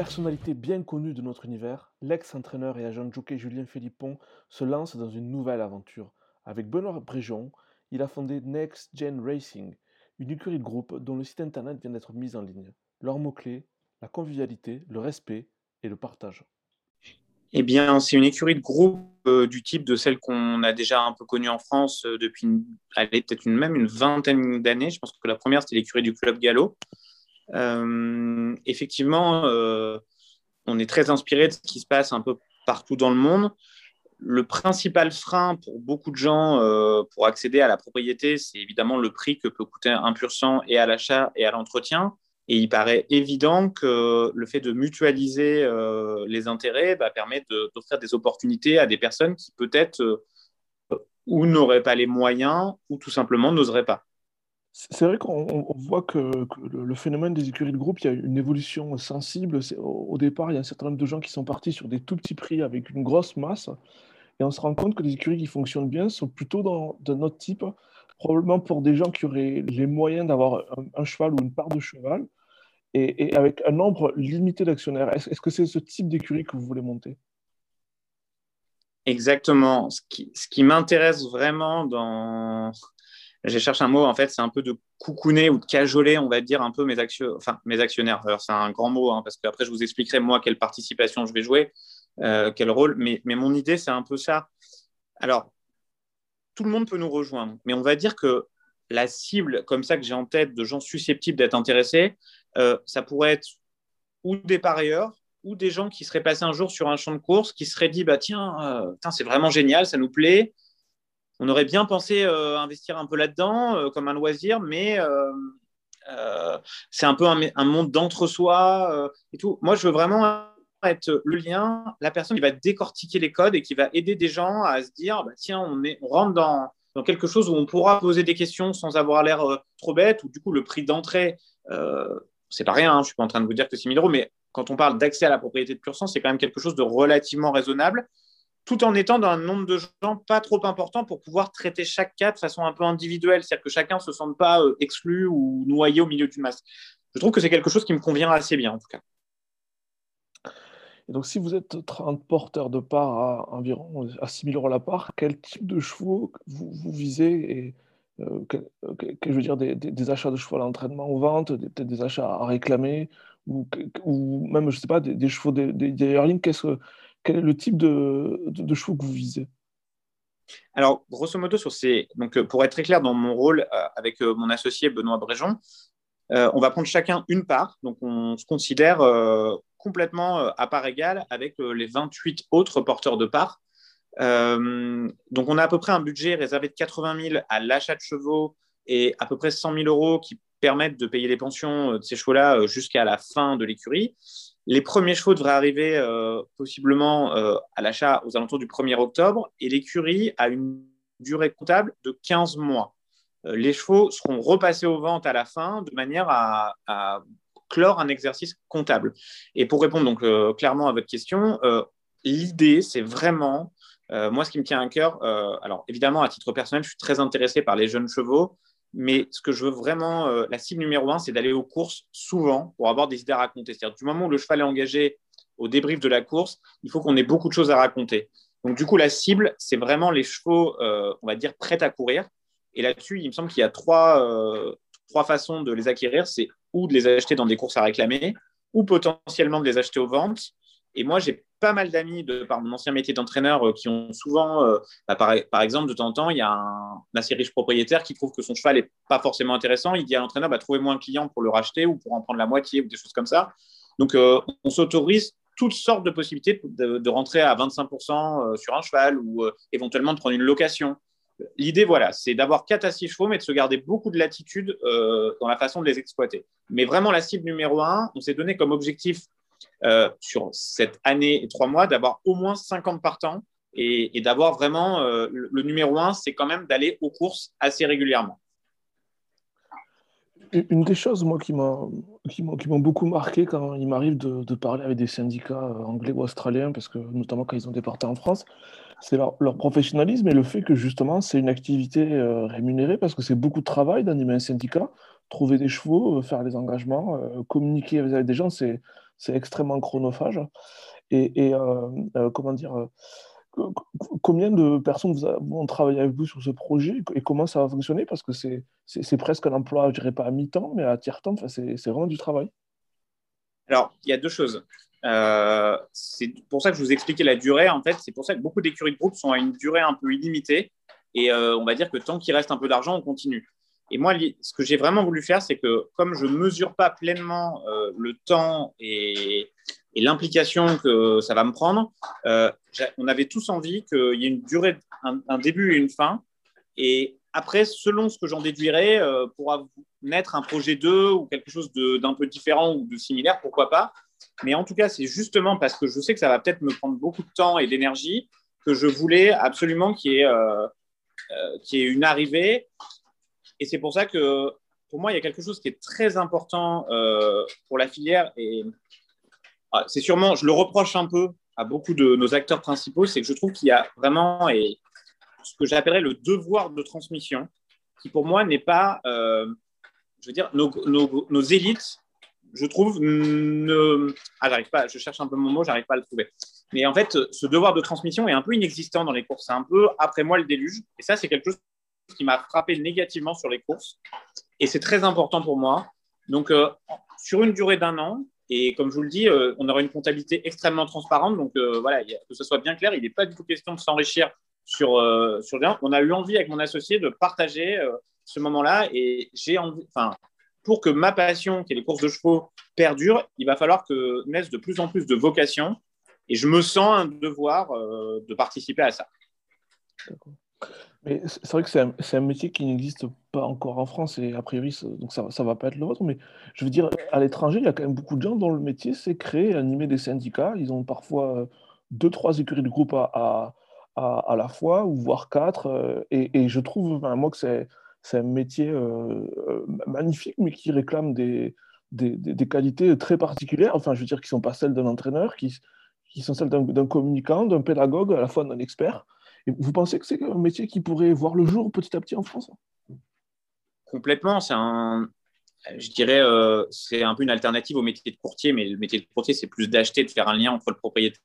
Personnalité bien connue de notre univers, l'ex-entraîneur et agent jockey Julien Philippon se lance dans une nouvelle aventure. Avec Benoît Bréjon, il a fondé Next Gen Racing, une écurie de groupe dont le site internet vient d'être mis en ligne. Leurs mots-clés, la convivialité, le respect et le partage. Eh bien, c'est une écurie de groupe euh, du type de celle qu'on a déjà un peu connue en France euh, depuis, peut-être même une vingtaine d'années. Je pense que la première, c'était l'écurie du Club Gallo. Euh, effectivement, on est très inspiré de ce qui se passe un peu partout dans le monde. Le principal frein pour beaucoup de gens pour accéder à la propriété, c'est évidemment le prix que peut coûter un pur sang et à l'achat et à l'entretien. Et il paraît évident que le fait de mutualiser euh, les intérêts va permettre d'offrir des opportunités à des personnes qui peut-être euh, ou n'auraient pas les moyens ou tout simplement n'oseraient pas. C'est vrai qu'on voit que, le phénomène des écuries de groupe, il y a une évolution sensible. Au départ, il y a un certain nombre de gens qui sont partis sur des tout petits prix avec une grosse masse. Et on se rend compte que les écuries qui fonctionnent bien sont plutôt dans, de notre type, probablement pour des gens qui auraient les moyens d'avoir un, cheval ou une part de cheval, et, avec un nombre limité d'actionnaires. Est-ce que c'est ce type d'écurie que vous voulez monter? Exactement. Ce qui, ce qui m'intéresse vraiment dans. Je cherche un mot, en fait, c'est un peu de coucouner ou de cajoler, on va dire, un peu mes, enfin, mes actionnaires. C'est un grand mot, hein, parce qu'après, je vous expliquerai, moi, quelle participation je vais jouer, euh, quel rôle. Mais, mais mon idée, c'est un peu ça. Alors, tout le monde peut nous rejoindre, mais on va dire que la cible comme ça que j'ai en tête de gens susceptibles d'être intéressés, euh, ça pourrait être ou des parieurs ou des gens qui seraient passés un jour sur un champ de course, qui seraient dit bah tiens, euh, c'est vraiment génial, ça nous plaît. On aurait bien pensé euh, investir un peu là-dedans comme un loisir, mais c'est un peu un, monde d'entre-soi et tout. Moi, je veux vraiment être le lien, la personne qui va décortiquer les codes et qui va aider des gens à se dire bah, tiens, on, rentre dans, dans quelque chose où on pourra poser des questions sans avoir l'air trop bête, ou du coup le prix d'entrée c'est pas rien, hein, je suis pas en train de vous dire que c'est 1000 euros, mais quand on parle d'accès à la propriété de pur sang, c'est quand même quelque chose de relativement raisonnable, tout en étant dans un nombre de gens pas trop important pour pouvoir traiter chaque cas de façon un peu individuelle, c'est-à-dire que chacun ne se sente pas euh, exclu ou noyé au milieu d'une masse. Je trouve que c'est quelque chose qui me convient assez bien, en tout cas. Et donc, si vous êtes 30 porteurs de parts à environ à 6 000 euros la part, quel type de chevaux vous, vous visez et euh, que, je veux dire, des, achats de chevaux à l'entraînement ou vente, peut-être des achats à réclamer, ou, même, je ne sais pas, des, chevaux des, des qu'est-ce, quel est le type de, chevaux que vous visez? Alors, grosso modo, sur ces... Donc, euh, pour être très clair dans mon rôle euh, avec mon associé Benoît Bréjon, on va prendre chacun une part. Donc, on se considère complètement à part égale avec les 28 autres porteurs de parts. Euh, donc, on a à peu près un budget réservé de 80 000 à l'achat de chevaux et à peu près 100 000 euros qui permettent de payer les pensions euh, de ces chevaux-là euh, jusqu'à la fin de l'écurie. Les premiers chevaux devraient arriver possiblement à l'achat aux alentours du 1er octobre et l'écurie a une durée comptable de 15 mois. les chevaux seront repassés aux ventes à la fin de manière à, clore un exercice comptable. Et pour répondre donc clairement à votre question, l'idée, c'est vraiment euh, moi, ce qui me tient à cœur, euh, alors évidemment, à titre personnel, je suis très intéressé par les jeunes chevaux, mais ce que je veux vraiment, euh, la cible numéro un, c'est d'aller aux courses souvent pour avoir des idées à raconter. C'est-à-dire, du moment où le cheval est engagé au débrief de la course, il faut qu'on ait beaucoup de choses à raconter. Donc, du coup, la cible, c'est vraiment les chevaux, on va dire, prêts à courir. Et là-dessus, il me semble qu'il y a trois, trois façons de les acquérir. C'est ou de les acheter dans des courses à réclamer, ou potentiellement de les acheter aux ventes, et moi, j'ai pas mal d'amis de par mon ancien métier d'entraîneur euh, qui ont souvent, euh, bah, par, exemple, de temps en temps, il y a un, assez riche propriétaire qui trouve que son cheval n'est pas forcément intéressant. Il dit à l'entraîneur, bah, trouvez-moi un client pour le racheter ou pour en prendre la moitié ou des choses comme ça. Donc, euh, on s'autorise toutes sortes de possibilités de, rentrer à 25% sur un cheval ou éventuellement de prendre une location. L'idée, voilà, c'est d'avoir 4 à 6 chevaux, mais de se garder beaucoup de latitude dans la façon de les exploiter. Mais vraiment, la cible numéro un, on s'est donné comme objectif euh, sur cette année et trois mois d'avoir au moins 50 partants et, et d'avoir vraiment euh, le, numéro un, c'est quand même d'aller aux courses assez régulièrement. Une des choses, moi, qui m'ont beaucoup marqué quand il m'arrive de, parler avec des syndicats euh, anglais ou australiens, parce que notamment quand ils ont déporté en France, c'est leur, leur, professionnalisme et le fait que justement c'est une activité rémunérée parce que c'est beaucoup de travail d'animer un syndicat, trouver des chevaux, faire les engagements, communiquer avec des gens, c'est c'est extrêmement chronophage. Et, comment dire Combien de personnes vous ont travaillé avec vous sur ce projet et comment ça va fonctionner Parce que c'est presque un emploi, je dirais pas à mi-temps, mais à tiers-temps, c'est vraiment du travail. Alors, il y a deux choses. Euh, c'est pour ça que je vous expliquais la durée. En fait, c'est pour ça que beaucoup d'écuries de groupe sont à une durée un peu illimitée. Et euh, on va dire que tant qu'il reste un peu d'argent, on continue. Et moi, ce que j'ai vraiment voulu faire, c'est que comme je ne mesure pas pleinement euh, le temps et, l'implication que ça va me prendre, on avait tous envie qu'il y ait une durée, un, début et une fin. Et après, selon ce que j'en déduirais, pourra naître un projet 2 ou quelque chose d'un peu différent ou de similaire, pourquoi pas. Mais en tout cas, c'est justement parce que je sais que ça va peut-être me prendre beaucoup de temps et d'énergie que je voulais absolument qu'il y, ait, euh, euh, ait une arrivée. Et c'est pour ça que pour moi, il y a quelque chose qui est très important euh, pour la filière. Et ah, c'est sûrement, je le reproche un peu à beaucoup de nos acteurs principaux, c'est que je trouve qu'il y a vraiment et, ce que j'appellerais le devoir de transmission, qui pour moi n'est pas, je veux dire, nos, nos, élites je trouve, ne... ah, j'arrive pas, je cherche un peu mon mot, j'arrive pas à le trouver. Mais en fait, ce devoir de transmission est un peu inexistant dans les courses. C'est un peu après moi le déluge. Et ça, c'est quelque chose qui m'a frappé négativement sur les courses. Et c'est très important pour moi. Donc, euh, sur une durée d'un an, et comme je vous le dis, euh, on aura une comptabilité extrêmement transparente. Donc, euh, voilà, que ce soit bien clair, il n'est pas du tout question de s'enrichir sur, sur rien. On a eu envie avec mon associé de partager ce moment-là. Et j'ai envie, enfin, pour que ma passion, qui est les courses de chevaux, perdure, il va falloir que naisse de plus en plus de vocations. Et je me sens un devoir de participer à ça. Mais c'est vrai que c'est un, métier qui n'existe pas encore en France et a priori, donc ça ne va pas être le vôtre. Mais je veux dire, à l'étranger, il y a quand même beaucoup de gens dont le métier, c'est créer, animer des syndicats. Ils ont parfois euh, deux, trois écuries de groupe à, à, la fois, ou voire quatre. Euh, et, je trouve, moi, que c'est un métier euh, magnifique, mais qui réclame des, des, qualités très particulières, enfin, je veux dire, qui ne sont pas celles d'un entraîneur, qui, qui sont celles d'un communicant, d'un pédagogue, à la fois d'un expert. Vous pensez que c'est un métier qui pourrait voir le jour petit à petit en France? Complètement. C'est un, je dirais, euh, c'est un peu une alternative au métier de courtier, mais le métier de courtier, c'est plus d'acheter, de faire un lien entre le propriétaire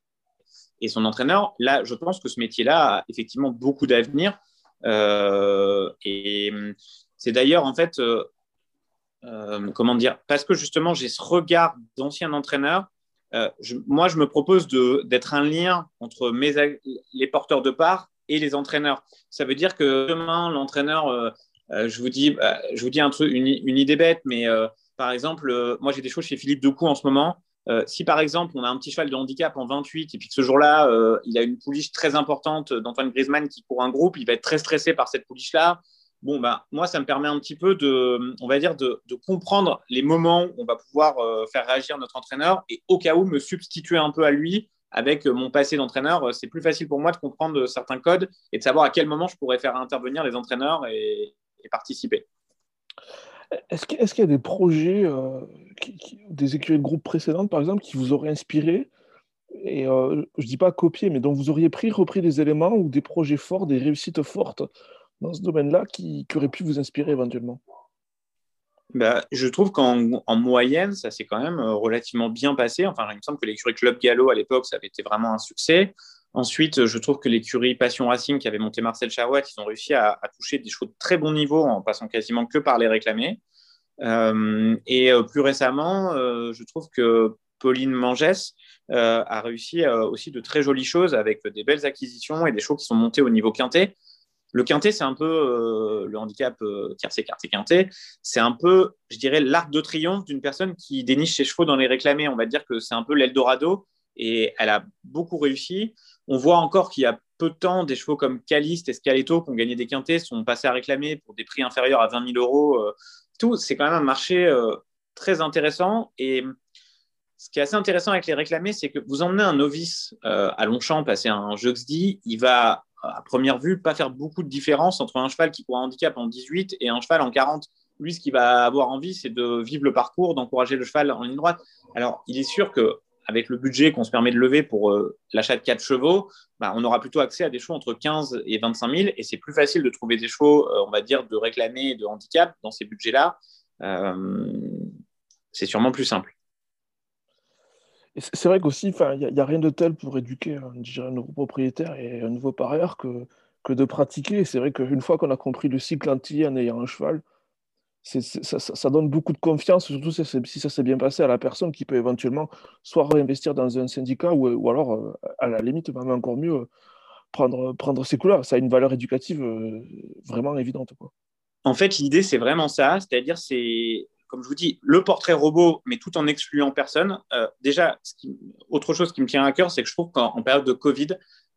et son entraîneur. Là, je pense que ce métier-là a effectivement beaucoup d'avenir. Euh, et c'est d'ailleurs, en fait, euh, euh, comment dire, parce que justement, j'ai ce regard d'ancien entraîneur. Moi, je me propose d'être un lien entre les porteurs de part et les entraîneurs. Ça veut dire que demain, l'entraîneur, je vous dis, je vous dis un truc, une, idée bête, mais par exemple, moi j'ai des choses chez Philippe Decou en ce moment. Euh, si par exemple on a un petit cheval de handicap en 28 et puis que ce jour-là euh, il a une pouliche très importante d'Antoine Griezmann qui court un groupe, il va être très stressé par cette pouliche-là. Bon, bah, moi, ça me permet un petit peu de, on va dire, de, comprendre les moments où on va pouvoir euh, faire réagir notre entraîneur et au cas où me substituer un peu à lui avec mon passé d'entraîneur. C'est plus facile pour moi de comprendre certains codes et de savoir à quel moment je pourrais faire intervenir les entraîneurs et participer. Est-ce qu'il y a des projets, euh, des écuries de groupe précédentes, par exemple, qui vous auraient inspiré et euh, je ne dis pas copier, mais dont vous auriez pris, repris des éléments ou des projets forts, des réussites fortes dans ce domaine-là qui, auraient pu vous inspirer éventuellement bah, Je trouve qu'en moyenne, ça s'est quand même euh, relativement bien passé. Enfin, il me semble que l'écurie Club Gallo, à l'époque, ça avait été vraiment un succès. Ensuite, je trouve que l'écurie Passion Racing qui avait monté Marcel Charouette, ils ont réussi à, toucher des chevaux de très bon niveau en passant quasiment que par les réclamés. Euh, et euh, plus récemment, je trouve que Pauline Mangès a réussi aussi de très jolies choses avec des belles acquisitions et des chevaux qui sont montés au niveau quintet. Le quintet, c'est un peu le handicap tiercé, quartier quintet. C'est un peu, je dirais, l'arc de triomphe d'une personne qui déniche ses chevaux dans les réclamés. On va dire que c'est un peu l'Eldorado et elle a beaucoup réussi. On voit encore qu'il y a peu de temps, des chevaux comme Caliste et Scaletto qui ont gagné des quintés sont passés à réclamer pour des prix inférieurs à 20 000 euros. Euh, tout, c'est quand même un marché euh, très intéressant. Et ce qui est assez intéressant avec les réclamés, c'est que vous emmenez un novice euh, à Longchamp passer un jeu dit, il va, à première vue, pas faire beaucoup de différence entre un cheval qui court un handicap en 18 et un cheval en 40. Lui, ce qu'il va avoir envie, c'est de vivre le parcours, d'encourager le cheval en ligne droite. Alors, il est sûr que avec le budget qu'on se permet de lever pour euh, l'achat de 4 chevaux, bah, on aura plutôt accès à des chevaux entre 15 et 25 000 et c'est plus facile de trouver des chevaux, euh, on va dire, de réclamer de handicap dans ces budgets-là. Euh, c'est sûrement plus simple. C'est vrai qu'aussi, il n'y a, rien de tel pour éduquer un, nouveau propriétaire et un nouveau parieur que, que de pratiquer. C'est vrai qu'une fois qu'on a compris le cycle entier en ayant un cheval, ça, donne beaucoup de confiance, surtout si, ça s'est bien passé à la personne qui peut éventuellement soit réinvestir dans un syndicat ou, ou alors, euh, à la limite, même encore mieux, prendre, prendre ses couleurs. Ça a une valeur éducative euh, vraiment évidente. En fait, l'idée, c'est vraiment ça. C'est-à-dire, c'est comme je vous dis, le portrait robot, mais tout en excluant personne. Euh, déjà, autre chose qui me tient à cœur, c'est que je trouve qu'en période de Covid,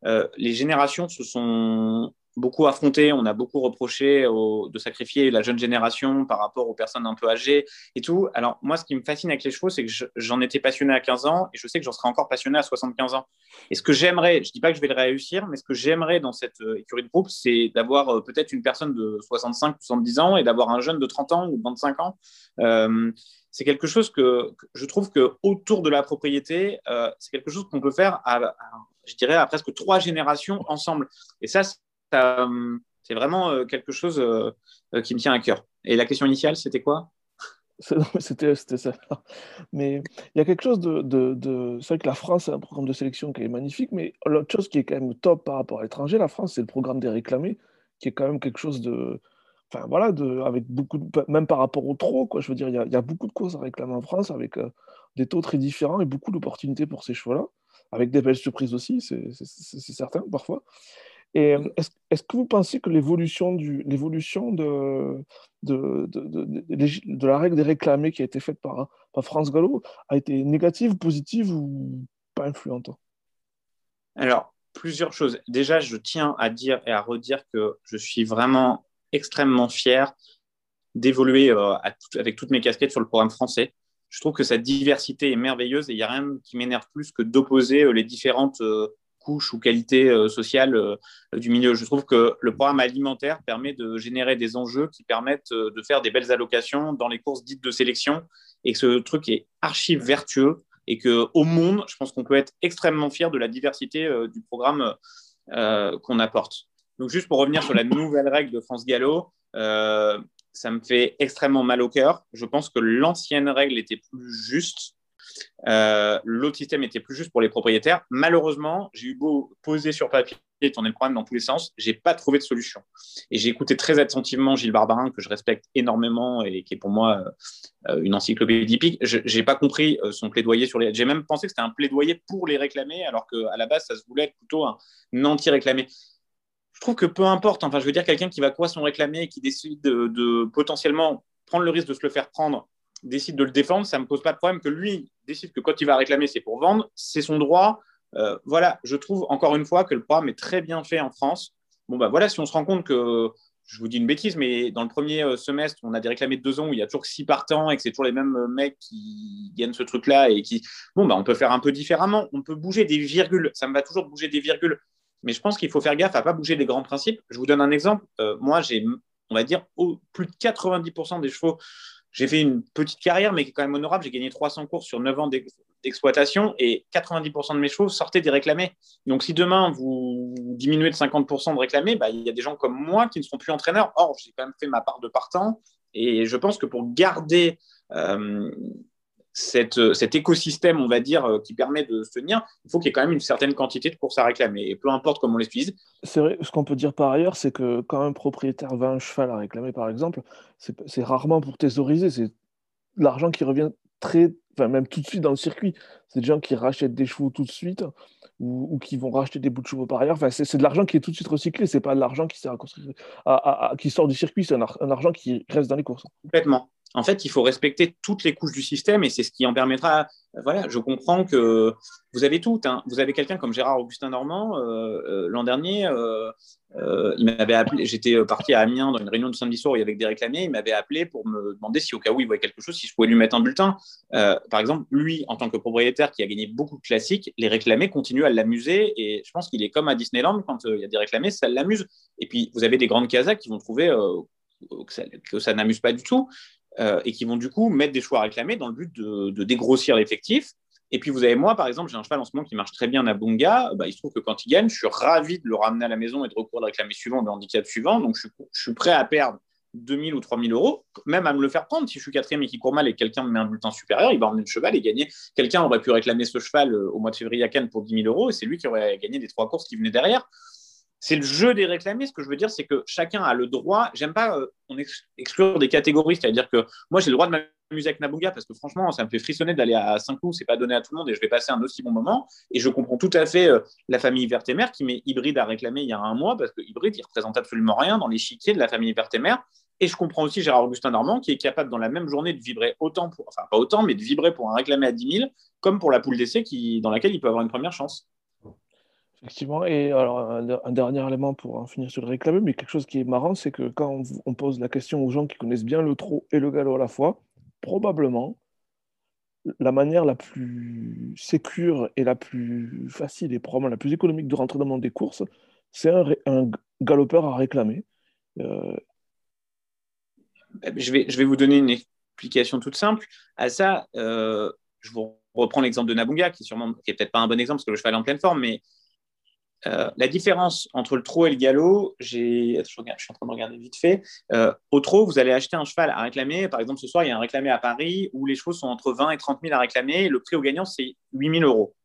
euh, les générations se sont beaucoup affronté, on a beaucoup reproché de sacrifier la jeune génération par rapport aux personnes un peu âgées et tout. Alors moi, ce qui me fascine avec les chevaux, c'est que j'en étais passionné à 15 ans et je sais que j'en serai encore passionné à 75 ans. Et ce que j'aimerais, je ne dis pas que je vais le réussir, mais ce que j'aimerais dans cette euh, écurie de groupe, c'est d'avoir euh, peut-être une personne de 65 ou 70 ans et d'avoir un jeune de 30 ans ou 25 ans. Euh, c'est quelque chose que, je trouve que autour de la propriété, c'est quelque chose qu'on peut faire à, je dirais, à presque trois générations ensemble. Et ça, c'est vraiment euh, quelque chose euh, qui me tient à cœur. Et la question initiale, c'était quoi? C'était ça. Mais il y a quelque chose de. C'est vrai que la France a un programme de sélection qui est magnifique, mais l'autre chose qui est quand même top par rapport à l'étranger, la France, c'est le programme des réclamés, qui est quand même quelque chose de. Enfin voilà, avec beaucoup même par rapport au trop. Je veux dire, il y, a, beaucoup de causes à réclamer en France avec des taux très différents et beaucoup d'opportunités pour ces chevaux-là, avec des belles surprises aussi, c'est certain parfois. Et euh, est-ce que vous pensez que l'évolution de, la règle des réclamés qui a été faite par, par France Gallo a été négative, positive ou pas influente? Alors, plusieurs choses. Déjà, je tiens à dire et à redire que je suis vraiment extrêmement fier d'évoluer euh, avec toutes mes casquettes sur le programme français. Je trouve que cette diversité est merveilleuse et il n'y a rien qui m'énerve plus que d'opposer euh, les différentes couche ou qualité euh, sociale euh, du milieu. Je trouve que le programme alimentaire permet de générer des enjeux qui permettent euh, de faire des belles allocations dans les courses dites de sélection et que ce truc est archi vertueux et qu'au monde, je pense qu'on peut être extrêmement fier de la diversité du programme qu'on apporte. Donc juste pour revenir sur la nouvelle règle de France Gallo, ça me fait extrêmement mal au cœur. Je pense que l'ancienne règle était plus juste euh, l'autre système était plus juste pour les propriétaires. Malheureusement, j'ai eu beau poser sur papier et tourner le problème dans tous les sens, j'ai pas trouvé de solution. Et j'ai écouté très attentivement Gilles Barbarin, que je respecte énormément et qui est pour moi euh, une encyclopédie pique. Je n'ai pas compris euh, son plaidoyer sur les. J'ai même pensé que c'était un plaidoyer pour les réclamer, alors qu'à la base, ça se voulait être plutôt un anti-réclamé je trouve que peu importe, enfin, je veux dire, quelqu'un qui va quoi son réclamer et qui décide de, potentiellement prendre le risque de se le faire prendre décide de le défendre, ça ne me pose pas de problème que lui décide que quand il va réclamer, c'est pour vendre, c'est son droit. Euh, voilà, je trouve encore une fois que le programme est très bien fait en France. Bon, bah voilà, si on se rend compte que, je vous dis une bêtise, mais dans le premier euh, semestre, on a des réclamés de deux ans où il y a toujours six partants et que c'est toujours les mêmes euh, mecs qui gagnent ce truc-là et qui. Bon, bah on peut faire un peu différemment. On peut bouger des virgules. Ça me va toujours bouger des virgules. Mais je pense qu'il faut faire gaffe à ne pas bouger des grands principes. Je vous donne un exemple. moi, j'ai, on va dire, plus de 90% des chevaux j'ai fait une petite carrière, mais qui est quand même honorable. J'ai gagné 300 courses sur 9 ans d'exploitation et 90% de mes chevaux sortaient des réclamés. Donc, si demain vous diminuez de 50% de réclamés, bah, il y a des gens comme moi qui ne seront plus entraîneurs. Or, j'ai quand même fait ma part de partant. Et je pense que pour garder euh, cette, cet écosystème, on va dire, euh, qui permet de se tenir, il faut qu'il y ait quand même une certaine quantité de courses à réclamer. Et peu importe comment on les utilise. C'est vrai, ce qu'on peut dire par ailleurs, c'est que quand un propriétaire va un cheval à réclamer, par exemple, c'est rarement pour thésauriser, c'est l'argent qui revient très, enfin même tout de suite dans le circuit. C'est des gens qui rachètent des chevaux tout de suite ou, qui vont racheter des bouts de chevaux par ailleurs. Enfin, c'est de l'argent qui est tout de suite recyclé, c'est pas de l'argent qui, sert à qui sort du circuit, c'est un, un argent qui reste dans les courses. Complètement en fait, il faut respecter toutes les couches du système et c'est ce qui en permettra. Voilà, je comprends que vous avez tout. Hein. Vous avez quelqu'un comme Gérard Augustin Normand. Euh, euh, l'an dernier, euh, il m'avait appelé. J'étais parti à Amiens dans une réunion de samedi soir avec des réclamés. Il m'avait appelé pour me demander si au cas où il voyait quelque chose, si je pouvais lui mettre un bulletin. par exemple, lui, en tant que propriétaire qui a gagné beaucoup de classiques, les réclamés continuent à l'amuser et je pense qu'il est comme à Disneyland quand il y a des réclamés, ça l'amuse. Et puis vous avez des grandes casas qui vont trouver que ça n'amuse pas du tout. Euh, et qui vont du coup mettre des choix à réclamer dans le but de, dégrossir l'effectif. Et puis vous avez moi, par exemple, j'ai un cheval en ce moment qui marche très bien à Bunga. Bah, il se trouve que quand il gagne, je suis ravi de le ramener à la maison et de recourir à réclamer suivant, de handicap suivant. Donc je suis, prêt à perdre 2000 ou 3000 euros, même à me le faire prendre. Si je suis quatrième et qu'il court mal et quelqu'un me met un bulletin supérieur, il va emmener le cheval et gagner. Quelqu'un aurait pu réclamer ce cheval euh, au mois de février à Cannes pour 10 000 euros et c'est lui qui aurait gagné des trois courses qui venaient derrière. C'est le jeu des réclamés. Ce que je veux dire, c'est que chacun a le droit. J'aime pas euh, on exclure des catégories, c'est-à-dire que moi, j'ai le droit de m'amuser avec Nabunga parce que franchement, ça me fait frissonner d'aller à Saint-Cloud. C'est pas donné à tout le monde et je vais passer un aussi bon moment. Et je comprends tout à fait euh, la famille Vertemer qui met hybride à réclamer il y a un mois parce que hybride, il représente absolument rien dans l'échiquier de la famille Vertemer. Et je comprends aussi Gérard Augustin Normand qui est capable dans la même journée de vibrer autant, pour, enfin pas autant, mais de vibrer pour un réclamé à 10 000, comme pour la poule d'essai dans laquelle il peut avoir une première chance. Effectivement, et alors un, dernier élément pour finir sur le réclamé, mais quelque chose qui est marrant, c'est que quand on, pose la question aux gens qui connaissent bien le trot et le galop à la fois, probablement la manière la plus sécure et la plus facile et probablement la plus économique de rentrer dans le monde des courses, c'est un, galopeur à réclamer. Euh, je vais, je vais vous donner une explication toute simple. À ça, euh, je vous reprends l'exemple de Nabunga, qui, sûrement, peut-être pas un bon exemple parce que le cheval est en pleine forme, mais euh, la différence entre le trot et le galop, j'ai, je, suis en train de regarder vite fait. Euh, au trot, vous allez acheter un cheval à réclamer. Par exemple, ce soir, il y a un réclamé à Paris où les chevaux sont entre 20 et 30 000 à réclamer. Le prix au gagnant, c'est 8 000 euros.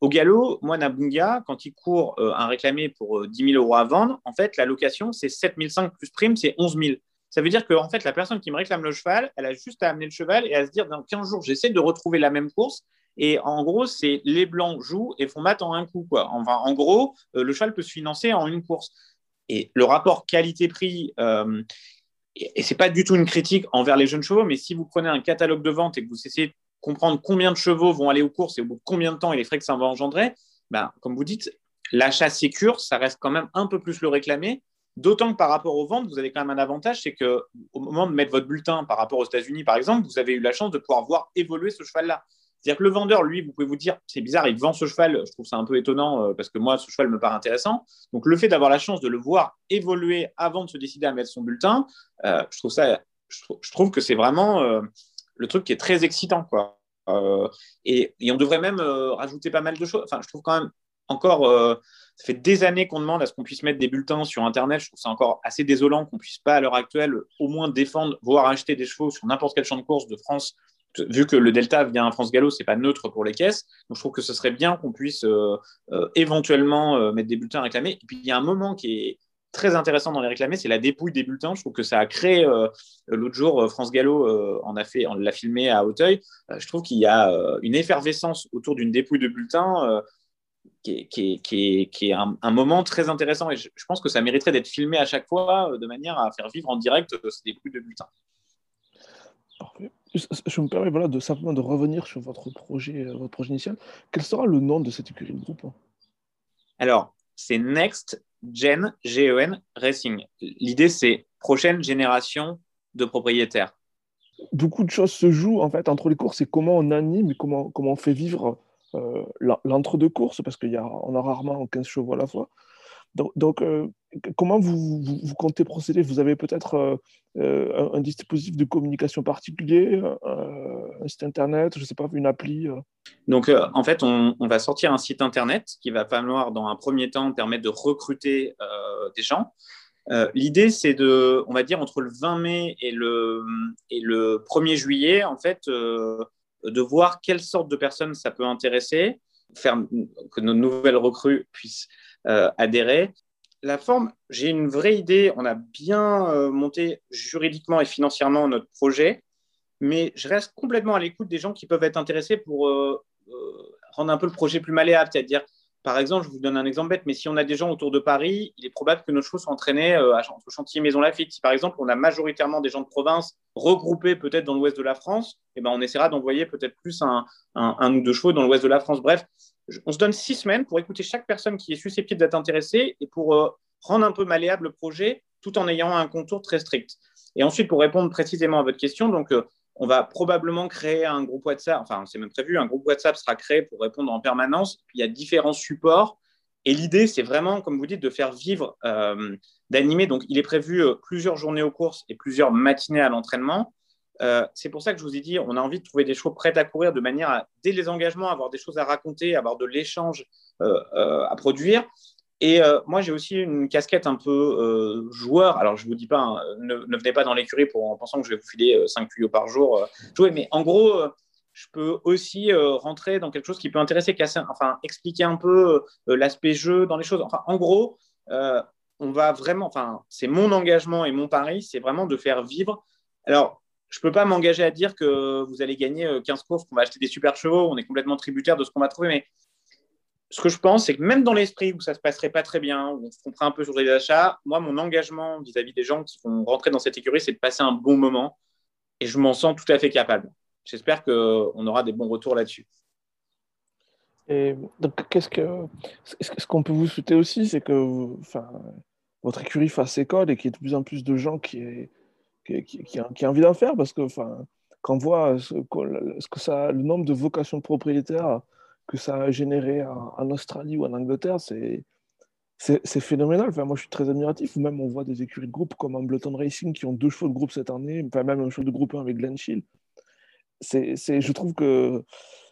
Au galop, moi, Nabunga, quand il court un réclamé pour 10 000 euros à vendre, en fait, la location, c'est 7 500 plus prime, c'est 11 000. Ça veut dire que en fait, la personne qui me réclame le cheval, elle a juste à amener le cheval et à se dire dans 15 jours, j'essaie de retrouver la même course. Et en gros, c'est les blancs jouent et font mat en un coup. Quoi. Enfin, en gros, euh, le cheval peut se financer en une course. Et le rapport qualité-prix, euh, et, ce n'est pas du tout une critique envers les jeunes chevaux, mais si vous prenez un catalogue de vente et que vous essayez de comprendre combien de chevaux vont aller aux courses et au bout de combien de temps et les frais que ça va engendrer, ben, comme vous dites, l'achat sécure, ça reste quand même un peu plus le réclamer D'autant que par rapport aux ventes, vous avez quand même un avantage, c'est que au moment de mettre votre bulletin par rapport aux États-Unis, par exemple, vous avez eu la chance de pouvoir voir évoluer ce cheval-là. C'est-à-dire que le vendeur, lui, vous pouvez vous dire, c'est bizarre, il vend ce cheval, je trouve ça un peu étonnant euh, parce que moi, ce cheval me paraît intéressant. Donc, le fait d'avoir la chance de le voir évoluer avant de se décider à mettre son bulletin, euh, je, trouve ça, je, que c'est vraiment euh, le truc qui est très excitant. Quoi. Et, on devrait même rajouter pas mal de choses. Enfin, je trouve quand même encore ça fait des années qu'on demande à ce qu'on puisse mettre des bulletins sur Internet. Je trouve ça encore assez désolant qu'on puisse pas à l'heure actuelle au moins défendre, voire acheter des chevaux sur n'importe quel champ de course de France. Vu que le Delta vient à France Gallo, c'est pas neutre pour les caisses. Donc je trouve que ce serait bien qu'on puisse euh, euh, éventuellement euh, mettre des bulletins à réclamer. Et puis il y a un moment qui est très intéressant dans les réclamés, c'est la dépouille des bulletins. Je trouve que ça a créé l'autre jour France Gallo en a fait, on l'a filmé à Hauteuil. je trouve qu'il y a une effervescence autour d'une dépouille de bulletins qui est, un, moment très intéressant et je, pense que ça mériterait d'être filmé à chaque fois de manière à faire vivre en direct ces bruits de bulletins. Je me permets voilà, de simplement de revenir sur votre projet, euh, votre projet initial. Quel sera le nom de cette écurie de groupe Alors, c'est Next Gen GEN Racing. L'idée, c'est prochaine génération de propriétaires. Beaucoup de choses se jouent en fait entre les courses et comment on anime et comment, comment on fait vivre euh, l'entre-deux courses, parce qu'on a, rarement 15 chevaux à la fois. Donc, euh, comment vous, vous, comptez procéder? Vous avez peut-être euh, un, dispositif de communication particulier, un site internet, je ne sais pas, une appli Donc, en fait, on, va sortir un site internet qui va falloir, dans un premier temps, permettre de recruter des gens. L'idée, c'est de, on va dire, entre le 20 mai et le, et le 1er juillet, en fait, de voir quelle sorte de personnes ça peut intéresser, faire que nos nouvelles recrues puissent euh, adhérer. La forme, j'ai une vraie idée. On a bien euh, monté juridiquement et financièrement notre projet, mais je reste complètement à l'écoute des gens qui peuvent être intéressés pour euh, rendre un peu le projet plus malléable, c'est-à-dire par exemple, je vous donne un exemple bête, mais si on a des gens autour de Paris, il est probable que nos chevaux soient entraînés euh, chantier Maison Lafitte. Si par exemple, on a majoritairement des gens de province regroupés peut-être dans l'ouest de la France, eh ben, on essaiera d'envoyer peut-être plus un, un, ou deux chevaux dans l'ouest de la France. Bref, on se donne six semaines pour écouter chaque personne qui est susceptible d'être intéressée et pour euh, rendre un peu malléable le projet tout en ayant un contour très strict. Et ensuite, pour répondre précisément à votre question, donc, euh, on va probablement créer un groupe WhatsApp, enfin c'est même prévu, un groupe WhatsApp sera créé pour répondre en permanence. il y a différents supports. Et l'idée, c'est vraiment, comme vous dites, de faire vivre, euh, d'animer. Donc il est prévu plusieurs journées aux courses et plusieurs matinées à l'entraînement. Euh, c'est pour ça que je vous ai dit, on a envie de trouver des chevaux prêts à courir de manière à, dès les engagements, avoir des choses à raconter, avoir de l'échange à produire. Et moi, j'ai aussi une casquette un peu joueur. Alors, je ne vous dis pas, hein, ne, venez pas dans l'écurie en pensant que je vais vous filer 5 tuyaux par jour jouer, mais en gros, je peux aussi rentrer dans quelque chose qui peut intéresser, casser, enfin, expliquer un peu l'aspect jeu dans les choses. En gros, on va vraiment, enfin, c'est mon engagement et mon pari, c'est vraiment de faire vivre. Alors, je ne peux pas m'engager à dire que vous allez gagner 15 euh, courses, qu'on va acheter des super chevaux, on est complètement tributaire de ce qu'on va trouver. Mais ce que je pense, c'est que même dans l'esprit où ça ne se passerait pas très bien, où on se comprend un peu sur les achats, moi, mon engagement vis-à-vis des gens qui vont rentrer dans cette écurie, c'est de passer un bon moment. Et je m'en sens tout à fait capable. J'espère qu'on aura des bons retours là-dessus. Et donc, qu'est-ce que, ce qu'on peut vous souhaiter aussi, c'est que, votre écurie fasse école et qu'il y ait de plus en plus de gens qui, qui, a, envie d'en faire parce que enfin, quand on voit ce, que ça, le nombre de vocations de propriétaires que ça a généré en, Australie ou en Angleterre, c'est c'est phénoménal. Enfin, moi, je suis très admiratif. Ou même, on voit des écuries de groupe comme Ambleton Racing qui ont deux chevaux de groupe cette année, enfin, même un cheval de groupe 1 avec Glen Shield. Je trouve que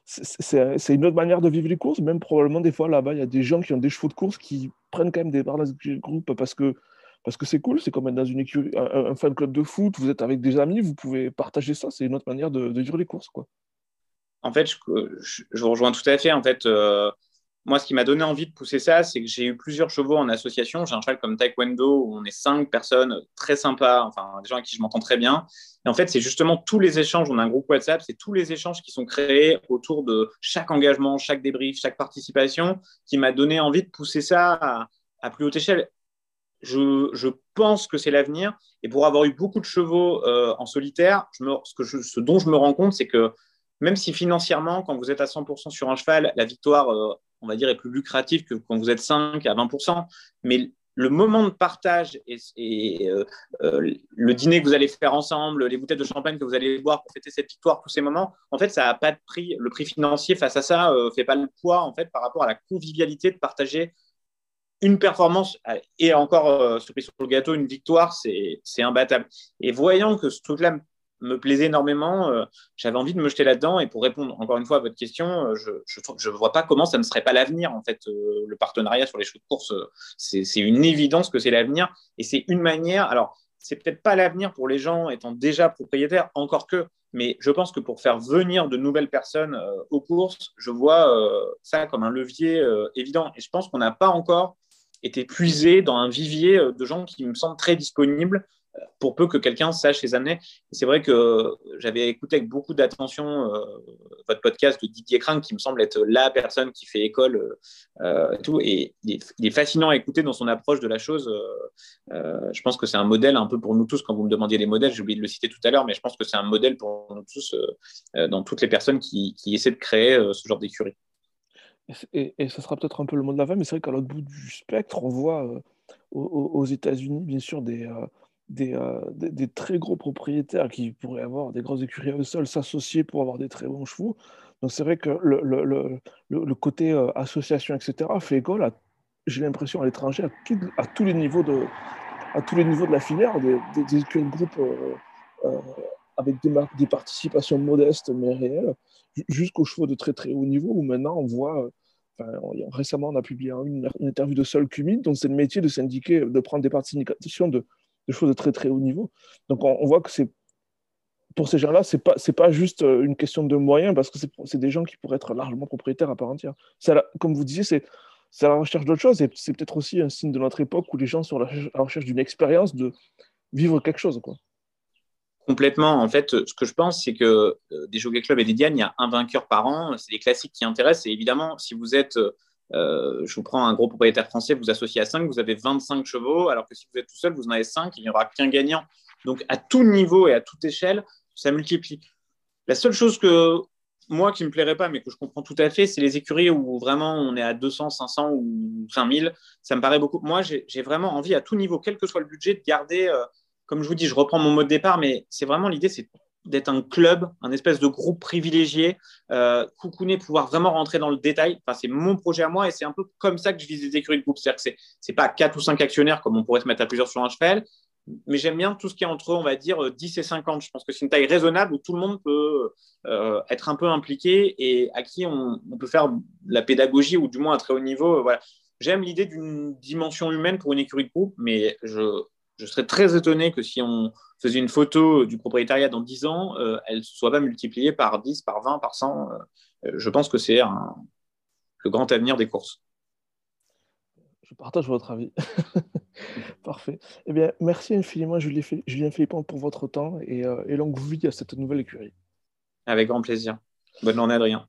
c'est une autre manière de vivre les courses. Même probablement, des fois, là-bas, il y a des gens qui ont des chevaux de course qui prennent quand même des parts de groupe parce que parce que c'est cool, c'est comme être dans une écurie, un, fan club de foot, vous êtes avec des amis, vous pouvez partager ça, c'est une autre manière de, vivre les courses. Quoi. En fait, je, je, vous rejoins tout à fait. En fait, euh, moi, ce qui m'a donné envie de pousser ça, c'est que j'ai eu plusieurs chevaux en association. J'ai un cheval comme Taekwondo où on est cinq personnes très sympas, enfin des gens avec qui je m'entends très bien. Et en fait, c'est justement tous les échanges. On a un groupe WhatsApp, c'est tous les échanges qui sont créés autour de chaque engagement, chaque débrief, chaque participation, qui m'a donné envie de pousser ça à plus haute échelle je, pense que c'est l'avenir. Et pour avoir eu beaucoup de chevaux euh, en solitaire, ce, dont je me rends compte, c'est que même si financièrement, quand vous êtes à 100% sur un cheval, la victoire, euh, on va dire, est plus lucrative que quand vous êtes 5 à 20%, mais le moment de partage et, euh, le dîner que vous allez faire ensemble, les bouteilles de champagne que vous allez boire pour fêter cette victoire, tous ces moments, en fait, ça n'a pas de prix. Le prix financier face à ça ne fait pas le poids en fait par rapport à la convivialité de partager une performance et encore euh, sur le gâteau, une victoire, c'est imbattable. Et voyant que ce truc-là me plaisait énormément, euh, j'avais envie de me jeter là-dedans. Et pour répondre encore une fois à votre question, euh, je ne vois pas comment ça ne serait pas l'avenir. En fait, le partenariat sur les chevaux de course, c'est une évidence que c'est l'avenir. Et c'est une manière. Alors, c'est peut-être pas l'avenir pour les gens étant déjà propriétaires, encore que. Mais je pense que pour faire venir de nouvelles personnes aux courses, je vois ça comme un levier évident. Et je pense qu'on n'a pas encore était puisé dans un vivier euh, de gens qui me semblent très disponibles euh, pour peu que quelqu'un sache les amener. C'est vrai que j'avais écouté avec beaucoup d'attention euh, votre podcast de Didier Crank, qui me semble être la personne qui fait école et tout. Et il est, fascinant à écouter dans son approche de la chose. je pense que c'est un modèle un peu pour nous tous. Quand vous me demandiez les modèles, j'ai oublié de le citer tout à l'heure, mais je pense que c'est un modèle pour nous tous, dans toutes les personnes qui essaient de créer ce genre d'écurie. Et, et, ça sera peut-être un peu le mot de la fin, mais c'est vrai qu'à l'autre bout du spectre, on voit euh, aux, États-Unis, bien sûr, des, euh, euh, des, très gros propriétaires qui pourraient avoir des grosses écuries à eux seuls s'associer pour avoir des très bons chevaux. Donc c'est vrai que le, côté association, etc., fait école, j'ai l'impression, à l'étranger, à, tous les niveaux de, à tous les niveaux de la filière, des, écuries de groupe avec des, participations modestes mais réelles jusqu'aux chevaux de très très haut niveau, où maintenant on voit, récemment on a publié une, interview de Sol Cumit, dont c'est le métier de syndiquer, de prendre des participations de, de chevaux de très très haut niveau. Donc on, voit que c'est pour ces gens-là, c'est pas pas juste euh, une question de moyens, parce que c'est des gens qui pourraient être largement propriétaires à part entière. comme vous disiez, c'est c'est la recherche d'autre chose, et c'est peut-être aussi un signe de notre époque où les gens sont à la recherche d'une expérience de vivre quelque chose. Quoi. Complètement. En fait, ce que je pense, c'est que euh, des Jockey Club et des Diane, il y a un vainqueur par an. C'est les classiques qui intéressent. Et évidemment, si vous êtes, euh, je vous prends un gros propriétaire français, vous associez à 5, vous avez 25 chevaux, alors que si vous êtes tout seul, vous en avez 5, il n'y aura qu'un gagnant. Donc, à tout niveau et à toute échelle, ça multiplie. La seule chose que moi qui me plairait pas, mais que je comprends tout à fait, c'est les écuries où vraiment on est à 200, 500 ou 5000. Ça me paraît beaucoup. Moi, j'ai vraiment envie à tout niveau, quel que soit le budget, de garder. Euh, comme je vous dis, je reprends mon mot de départ, mais c'est vraiment l'idée, c'est d'être un club, un espèce de groupe privilégié, euh, coucouner, pouvoir vraiment rentrer dans le détail. C'est mon projet à moi et c'est un peu comme ça que je vise les écuries de groupe. C'est-à-dire que c'est pas quatre ou cinq actionnaires comme on pourrait se mettre à plusieurs sur un cheval, mais j'aime bien tout ce qui est entre, on va dire, 10 et 50. Je pense que c'est une taille raisonnable où tout le monde peut euh, être un peu impliqué et à qui on, peut faire la pédagogie ou du moins à très haut niveau. voilà j'aime l'idée d'une dimension humaine pour une écurie de groupe, mais je, je, serais très étonné que si on faisait une photo du propriétariat dans 10 ans, euh, elle ne soit pas multipliée par 10, par 20, par 100. Euh, je pense que c'est le grand avenir des courses. Je partage votre avis. Parfait. Eh bien, merci infiniment, Julien Philippon, pour votre temps et, et longue vie à cette nouvelle écurie. Avec grand plaisir. Bonne journée, Adrien.